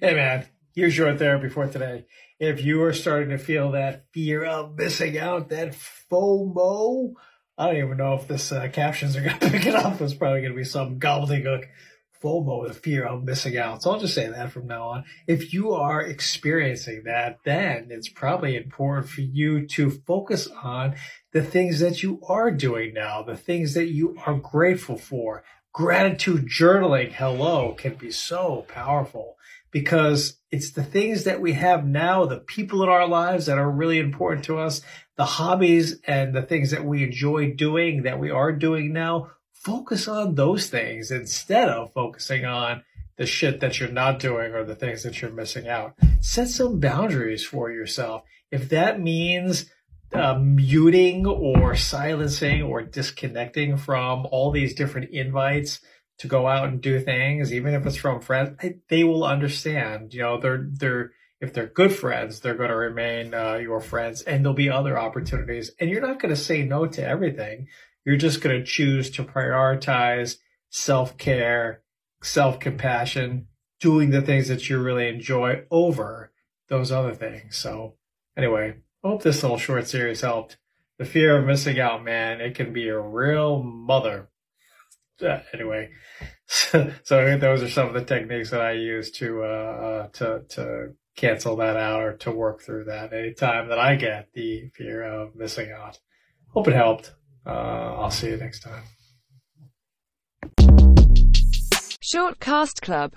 Hey man, here's your therapy for today. If you are starting to feel that fear of missing out, that FOMO, I don't even know if this uh, captions are going to pick it up. It's probably going to be some gobbledygook. FOMO, the fear of missing out. So I'll just say that from now on. If you are experiencing that, then it's probably important for you to focus on the things that you are doing now, the things that you are grateful for. Gratitude journaling, hello, can be so powerful because it's the things that we have now, the people in our lives that are really important to us, the hobbies and the things that we enjoy doing that we are doing now. Focus on those things instead of focusing on the shit that you're not doing or the things that you're missing out. Set some boundaries for yourself. If that means uh, muting or silencing or disconnecting from all these different invites, to go out and do things, even if it's from friends, they will understand. You know, they're they're if they're good friends, they're going to remain uh, your friends, and there'll be other opportunities. And you're not going to say no to everything. You're just going to choose to prioritize self care, self compassion, doing the things that you really enjoy over those other things. So, anyway, I hope this little short series helped. The fear of missing out, man, it can be a real mother uh, anyway, so, so, those are some of the techniques that I use to uh, uh, to to cancel that out or to work through that anytime that I get the fear of missing out. Hope it helped. Uh, I'll see you next time. Shortcast Club